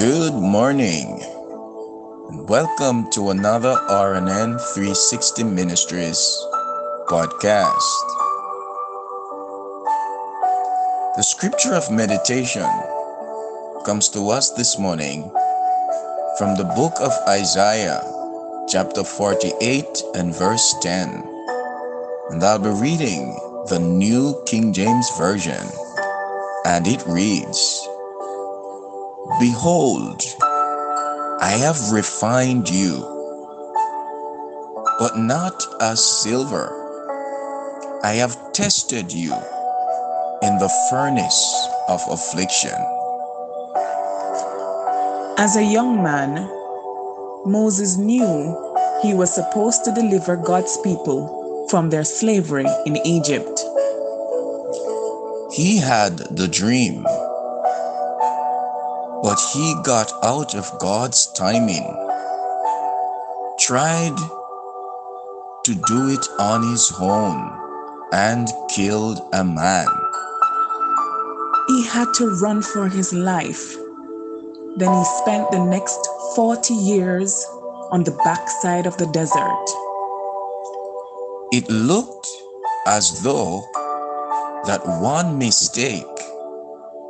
Good morning, and welcome to another RNN 360 Ministries podcast. The scripture of meditation comes to us this morning from the book of Isaiah, chapter 48 and verse 10. And I'll be reading the New King James Version, and it reads, Behold, I have refined you, but not as silver. I have tested you in the furnace of affliction. As a young man, Moses knew he was supposed to deliver God's people from their slavery in Egypt. He had the dream but he got out of God's timing, tried to do it on his own, and killed a man. He had to run for his life. Then he spent the next 40 years on the backside of the desert. It looked as though that one mistake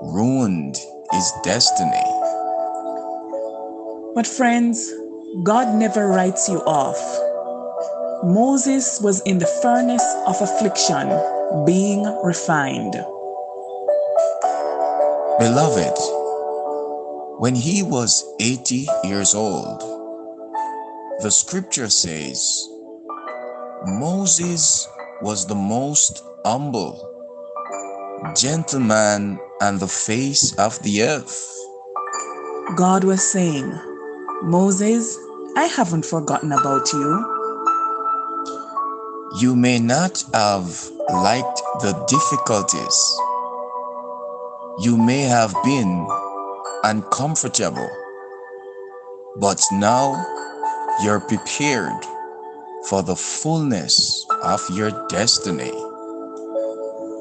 ruined his destiny. But, friends, God never writes you off. Moses was in the furnace of affliction, being refined. Beloved, when he was 80 years old, the scripture says, Moses was the most humble, gentleman on the face of the earth. God was saying, Moses, I haven't forgotten about you. You may not have liked the difficulties. You may have been uncomfortable, but now you're prepared for the fullness of your destiny.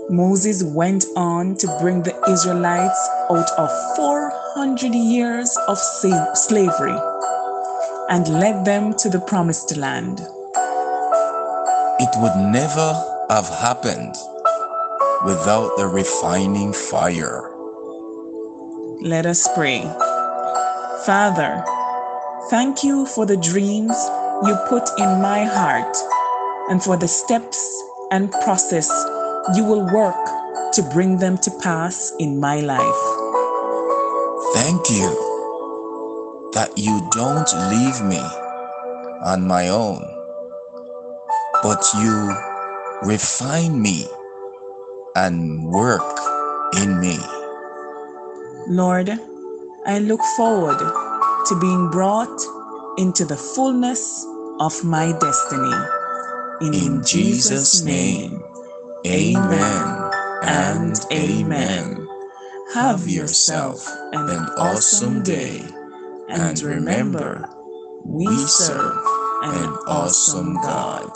Moses went on to bring the Israelites out of 400 years of slavery and led them to the promised land. It would never have happened without the refining fire. Let us pray. Father, thank you for the dreams you put in my heart and for the steps and process you will work to bring them to pass in my life. Thank you that you don't leave me on my own, but you refine me and work in me. Lord, I look forward to being brought into the fullness of my destiny. In, in Jesus' name. Amen and amen. Have yourself an awesome day. And remember, we serve an awesome God.